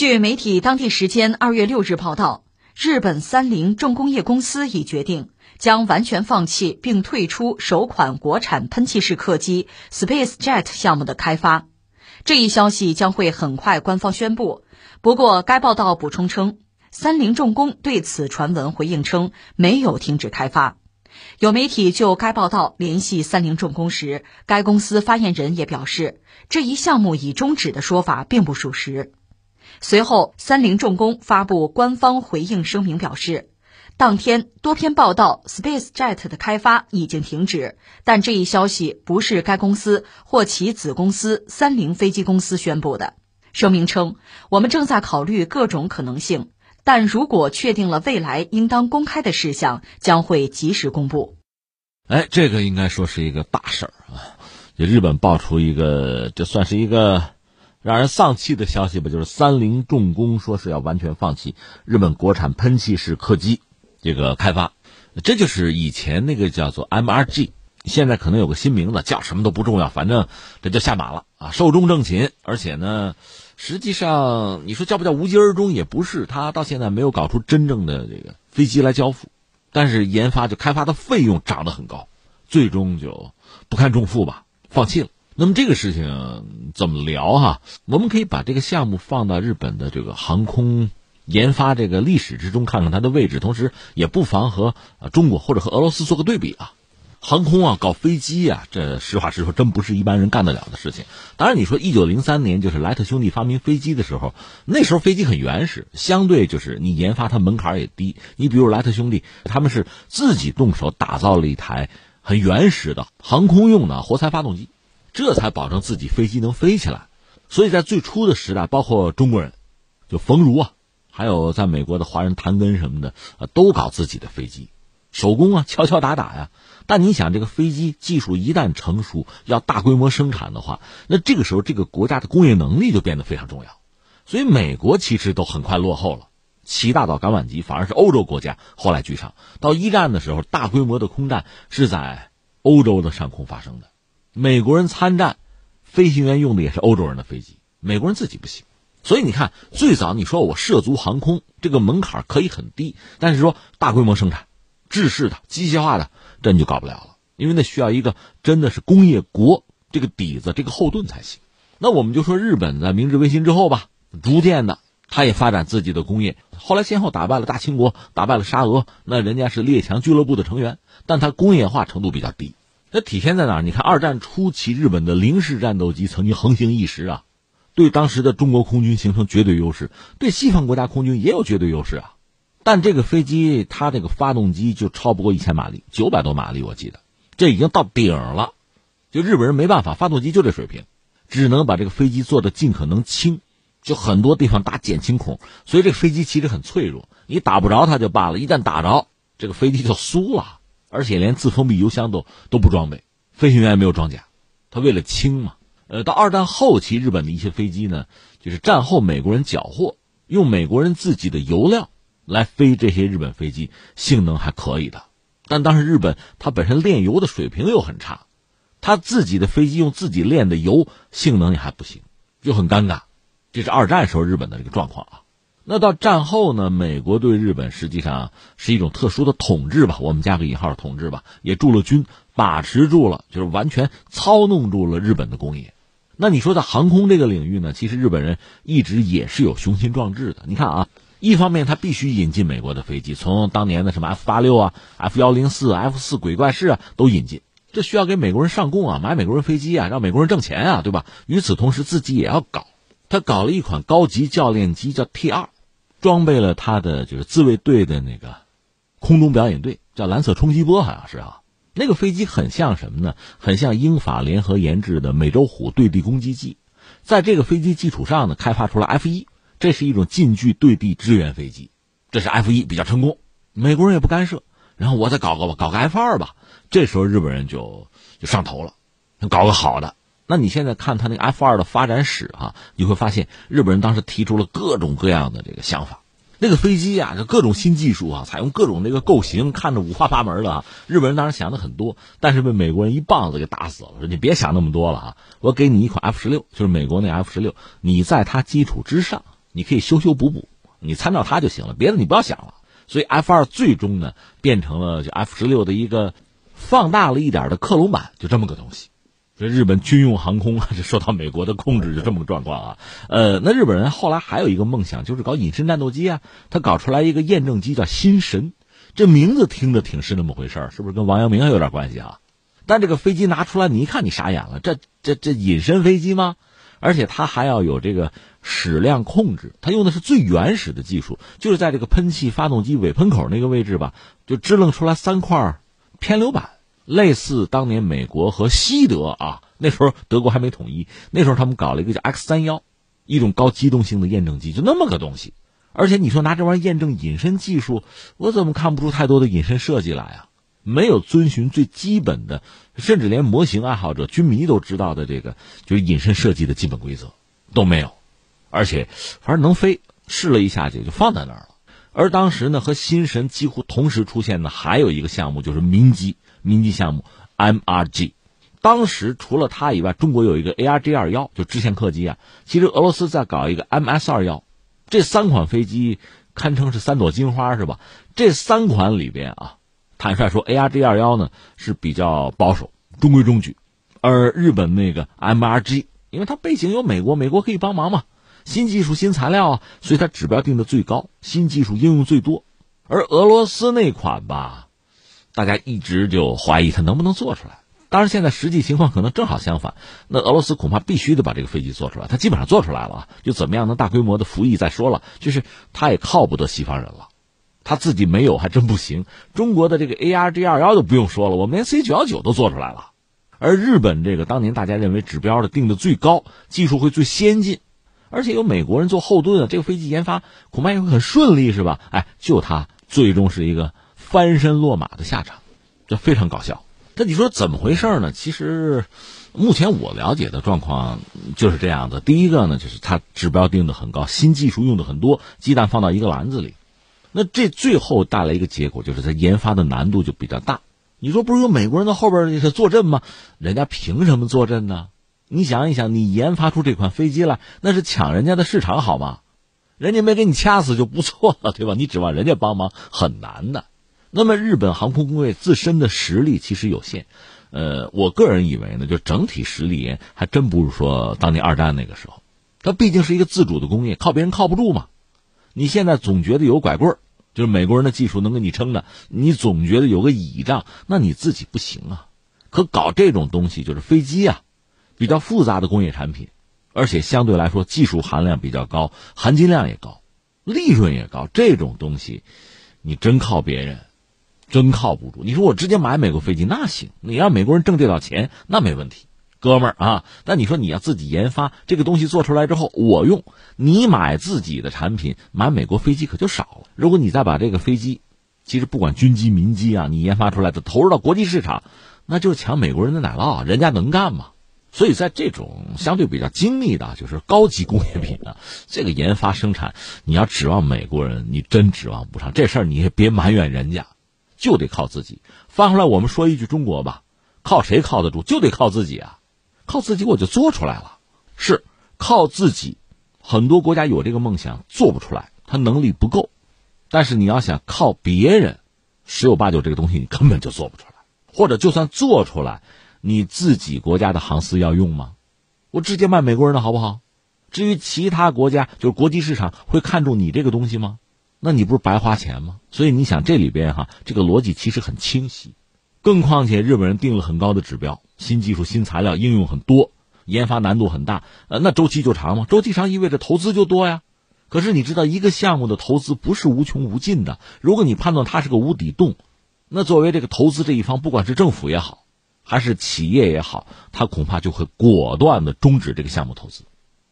据媒体当地时间二月六日报道，日本三菱重工业公司已决定将完全放弃并退出首款国产喷气式客机 SpaceJet 项目的开发。这一消息将会很快官方宣布。不过，该报道补充称，三菱重工对此传闻回应称没有停止开发。有媒体就该报道联系三菱重工时，该公司发言人也表示，这一项目已终止的说法并不属实。随后，三菱重工发布官方回应声明，表示，当天多篇报道 SpaceJet 的开发已经停止，但这一消息不是该公司或其子公司三菱飞机公司宣布的。声明称，我们正在考虑各种可能性，但如果确定了未来应当公开的事项，将会及时公布。哎，这个应该说是一个大事儿啊！就日本爆出一个，这算是一个。让人丧气的消息吧，就是三菱重工说是要完全放弃日本国产喷气式客机这个开发，这就是以前那个叫做 MRG，现在可能有个新名字，叫什么都不重要，反正这就下马了啊，寿终正寝。而且呢，实际上你说叫不叫无疾而终也不是，他到现在没有搞出真正的这个飞机来交付，但是研发就开发的费用涨得很高，最终就不堪重负吧，放弃了。那么这个事情怎么聊哈？我们可以把这个项目放到日本的这个航空研发这个历史之中，看看它的位置，同时也不妨和中国或者和俄罗斯做个对比啊。航空啊，搞飞机啊，这实话实说，真不是一般人干得了的事情。当然，你说一九零三年就是莱特兄弟发明飞机的时候，那时候飞机很原始，相对就是你研发它门槛也低。你比如莱特兄弟，他们是自己动手打造了一台很原始的航空用的活塞发动机。这才保证自己飞机能飞起来，所以在最初的时代，包括中国人，就冯如啊，还有在美国的华人谭根什么的，啊，都搞自己的飞机，手工啊，敲敲打打呀。但你想，这个飞机技术一旦成熟，要大规模生产的话，那这个时候这个国家的工业能力就变得非常重要。所以美国其实都很快落后了，七大岛橄榄机反而是欧洲国家后来居上。到一战的时候，大规模的空战是在欧洲的上空发生的。美国人参战，飞行员用的也是欧洲人的飞机，美国人自己不行。所以你看，最早你说我涉足航空，这个门槛可以很低，但是说大规模生产、制式的、机械化的，这你就搞不了了，因为那需要一个真的是工业国这个底子、这个后盾才行。那我们就说日本在明治维新之后吧，逐渐的，他也发展自己的工业，后来先后打败了大清国，打败了沙俄，那人家是列强俱乐部的成员，但他工业化程度比较低。它体现在哪儿？你看，二战初期，日本的零式战斗机曾经横行一时啊，对当时的中国空军形成绝对优势，对西方国家空军也有绝对优势啊。但这个飞机它这个发动机就超不过一千马力，九百多马力，我记得，这已经到顶了。就日本人没办法，发动机就这水平，只能把这个飞机做的尽可能轻，就很多地方打减轻孔，所以这个飞机其实很脆弱，你打不着它就罢了，一旦打着，这个飞机就酥了。而且连自封闭油箱都都不装备，飞行员也没有装甲，他为了轻嘛。呃，到二战后期，日本的一些飞机呢，就是战后美国人缴获，用美国人自己的油料来飞这些日本飞机，性能还可以的。但当时日本它本身炼油的水平又很差，它自己的飞机用自己炼的油性能也还不行，就很尴尬。这是二战时候日本的这个状况啊。那到战后呢？美国对日本实际上是一种特殊的统治吧，我们加个引号统治吧，也驻了军，把持住了，就是完全操弄住了日本的工业。那你说在航空这个领域呢？其实日本人一直也是有雄心壮志的。你看啊，一方面他必须引进美国的飞机，从当年的什么 F 八六啊、F 幺零四、F 四鬼怪式啊都引进，这需要给美国人上供啊，买美国人飞机啊，让美国人挣钱啊，对吧？与此同时，自己也要搞，他搞了一款高级教练机，叫 T 二。装备了他的就是自卫队的那个空中表演队，叫蓝色冲击波，好像是啊。那个飞机很像什么呢？很像英法联合研制的美洲虎对地攻击机。在这个飞机基础上呢，开发出了 F 一，这是一种近距对地支援飞机。这是 F 一比较成功，美国人也不干涉。然后我再搞个吧，搞个 F 二吧。这时候日本人就就上头了，搞个好的。那你现在看他那个 F 二的发展史哈，你会发现日本人当时提出了各种各样的这个想法。那个飞机啊，就各种新技术啊，采用各种那个构型，看着五花八门的啊。日本人当时想的很多，但是被美国人一棒子给打死了。说你别想那么多了啊，我给你一款 F 十六，就是美国那 F 十六，你在它基础之上你可以修修补补，你参照它就行了，别的你不要想了。所以 F 二最终呢变成了就 F 十六的一个放大了一点的克隆版，就这么个东西。这日本军用航空啊，就受到美国的控制，就这么个状况啊。呃，那日本人后来还有一个梦想，就是搞隐身战斗机啊。他搞出来一个验证机叫新神，这名字听着挺是那么回事是不是跟王阳明还有点关系啊？但这个飞机拿出来，你一看你傻眼了，这这这隐身飞机吗？而且它还要有这个矢量控制，它用的是最原始的技术，就是在这个喷气发动机尾喷口那个位置吧，就支棱出来三块偏流板，类似当年美国和西德啊，那时候德国还没统一，那时候他们搞了一个叫 X 三幺，一种高机动性的验证机，就那么个东西。而且你说拿这玩意儿验证隐身技术，我怎么看不出太多的隐身设计来啊？没有遵循最基本的，甚至连模型爱好者、军迷都知道的这个就是隐身设计的基本规则都没有，而且反正能飞，试了一下也就放在那儿了。而当时呢，和新神几乎同时出现的还有一个项目，就是民机民机项目 MRG。当时除了它以外，中国有一个 A R G 二幺，就支线客机啊。其实俄罗斯在搞一个 MS 二幺，这三款飞机堪称是三朵金花，是吧？这三款里边啊。坦率说，A R G 二幺呢是比较保守、中规中矩，而日本那个 M R G，因为它背景有美国，美国可以帮忙嘛，新技术、新材料啊，所以它指标定的最高，新技术应用最多。而俄罗斯那款吧，大家一直就怀疑它能不能做出来。当然，现在实际情况可能正好相反，那俄罗斯恐怕必须得把这个飞机做出来，它基本上做出来了，就怎么样能大规模的服役再说了，就是它也靠不得西方人了。他自己没有还真不行。中国的这个 A R G 二幺就不用说了，我们连 C 九幺九都做出来了。而日本这个当年大家认为指标的定的最高，技术会最先进，而且有美国人做后盾啊，这个飞机研发恐怕也会很顺利，是吧？哎，就它最终是一个翻身落马的下场，这非常搞笑。那你说怎么回事呢？其实目前我了解的状况就是这样的：第一个呢，就是它指标定的很高，新技术用的很多，鸡蛋放到一个篮子里。那这最后带来一个结果，就是它研发的难度就比较大。你说不是有美国人在后边坐镇吗？人家凭什么坐镇呢？你想一想，你研发出这款飞机来，那是抢人家的市场好吗？人家没给你掐死就不错了，对吧？你指望人家帮忙很难的。那么日本航空工业自身的实力其实有限，呃，我个人以为呢，就整体实力还真不如说当年二战那个时候。它毕竟是一个自主的工业，靠别人靠不住嘛。你现在总觉得有拐棍儿，就是美国人的技术能给你撑着，你总觉得有个倚仗，那你自己不行啊。可搞这种东西，就是飞机啊，比较复杂的工业产品，而且相对来说技术含量比较高，含金量也高，利润也高。这种东西，你真靠别人，真靠不住。你说我直接买美国飞机那行，你让美国人挣这点钱那没问题。哥们儿啊，那你说你要自己研发这个东西做出来之后我用，你买自己的产品买美国飞机可就少了。如果你再把这个飞机，其实不管军机民机啊，你研发出来的投入到国际市场，那就是抢美国人的奶酪，人家能干吗？所以在这种相对比较精密的，就是高级工业品啊，这个研发生产，你要指望美国人，你真指望不上。这事儿你也别埋怨人家，就得靠自己。翻回来我们说一句中国吧，靠谁靠得住？就得靠自己啊。靠自己我就做出来了，是靠自己。很多国家有这个梦想做不出来，他能力不够。但是你要想靠别人，十有八九这个东西你根本就做不出来。或者就算做出来，你自己国家的航司要用吗？我直接卖美国人的好不好？至于其他国家，就是国际市场会看重你这个东西吗？那你不是白花钱吗？所以你想这里边哈，这个逻辑其实很清晰。更况且日本人定了很高的指标。新技术、新材料应用很多，研发难度很大，呃，那周期就长嘛。周期长意味着投资就多呀。可是你知道，一个项目的投资不是无穷无尽的。如果你判断它是个无底洞，那作为这个投资这一方，不管是政府也好，还是企业也好，他恐怕就会果断的终止这个项目投资。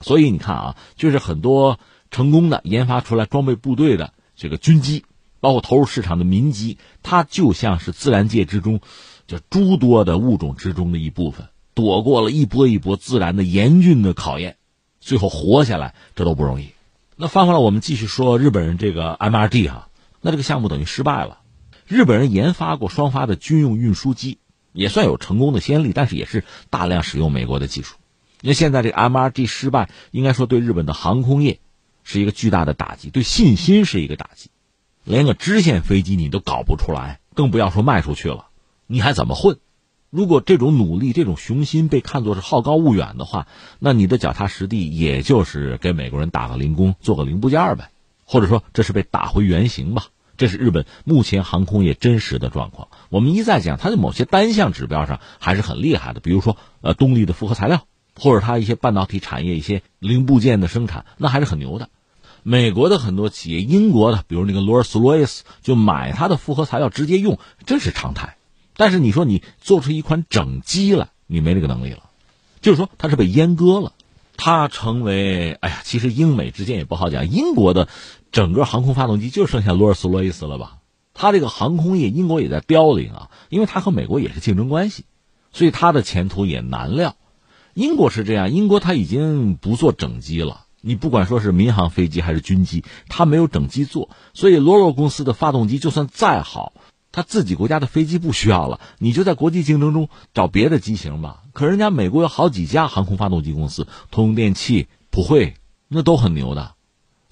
所以你看啊，就是很多成功的研发出来装备部队的这个军机，包括投入市场的民机，它就像是自然界之中。这诸多的物种之中的一部分，躲过了一波一波自然的严峻的考验，最后活下来，这都不容易。那翻回来，我们继续说日本人这个 MRD 哈，那这个项目等于失败了。日本人研发过双发的军用运输机，也算有成功的先例，但是也是大量使用美国的技术。因为现在这个 MRD 失败，应该说对日本的航空业是一个巨大的打击，对信心是一个打击。连个支线飞机你都搞不出来，更不要说卖出去了，你还怎么混？如果这种努力、这种雄心被看作是好高骛远的话，那你的脚踏实地也就是给美国人打个零工、做个零部件呗，或者说这是被打回原形吧。这是日本目前航空业真实的状况。我们一再讲，它的某些单项指标上还是很厉害的，比如说呃动力的复合材料，或者它一些半导体产业一些零部件的生产，那还是很牛的。美国的很多企业，英国的，比如那个罗尔斯罗伊斯，就买它的复合材料直接用，这是常态。但是你说你做出一款整机来，你没这个能力了，就是说它是被阉割了，它成为哎呀，其实英美之间也不好讲。英国的整个航空发动机就剩下罗尔斯罗伊斯了吧？它这个航空业，英国也在凋零啊，因为它和美国也是竞争关系，所以它的前途也难料。英国是这样，英国它已经不做整机了。你不管说是民航飞机还是军机，它没有整机做，所以罗罗公司的发动机就算再好，它自己国家的飞机不需要了，你就在国际竞争中找别的机型吧。可人家美国有好几家航空发动机公司，通用电气、普惠，那都很牛的，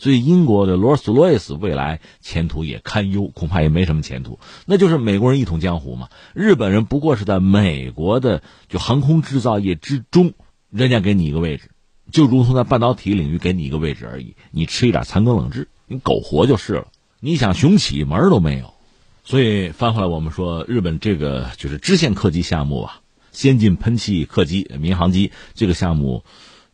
所以英国的罗尔斯罗伊斯未来前途也堪忧，恐怕也没什么前途。那就是美国人一统江湖嘛，日本人不过是在美国的就航空制造业之中，人家给你一个位置。就如同在半导体领域给你一个位置而已，你吃一点残羹冷炙，你苟活就是了。你想雄起门儿都没有，所以翻回来我们说，日本这个就是支线客机项目啊，先进喷气客机、民航机这个项目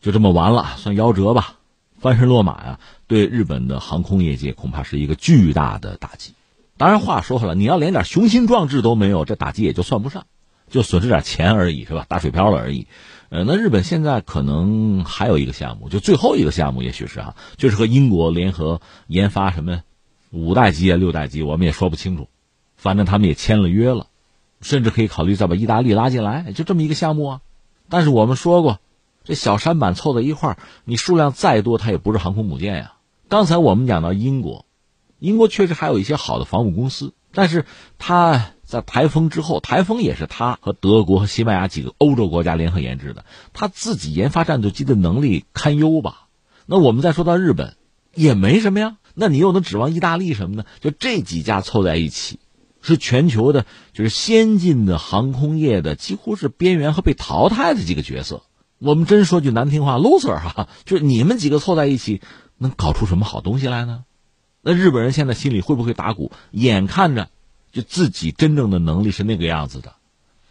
就这么完了，算夭折吧，翻身落马呀，对日本的航空业界恐怕是一个巨大的打击。当然话说回来，你要连点雄心壮志都没有，这打击也就算不上，就损失点钱而已，是吧？打水漂了而已。呃，那日本现在可能还有一个项目，就最后一个项目，也许是啊，就是和英国联合研发什么五代机啊、六代机，我们也说不清楚。反正他们也签了约了，甚至可以考虑再把意大利拉进来，就这么一个项目啊。但是我们说过，这小舢板凑在一块儿，你数量再多，它也不是航空母舰呀。刚才我们讲到英国，英国确实还有一些好的防务公司，但是它。在台风之后，台风也是他和德国和西班牙几个欧洲国家联合研制的，他自己研发战斗机的能力堪忧吧？那我们再说到日本，也没什么呀。那你又能指望意大利什么呢？就这几家凑在一起，是全球的，就是先进的航空业的，几乎是边缘和被淘汰的几个角色。我们真说句难听话，loser 哈，就是你们几个凑在一起，能搞出什么好东西来呢？那日本人现在心里会不会打鼓？眼看着。就自己真正的能力是那个样子的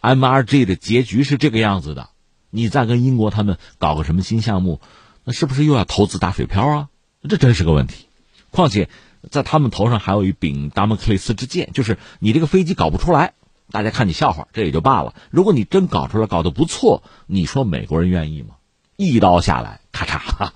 ，MRG 的结局是这个样子的，你再跟英国他们搞个什么新项目，那是不是又要投资打水漂啊？这真是个问题。况且在他们头上还有一柄达摩克利斯之剑，就是你这个飞机搞不出来，大家看你笑话，这也就罢了。如果你真搞出来，搞得不错，你说美国人愿意吗？一刀下来，咔嚓。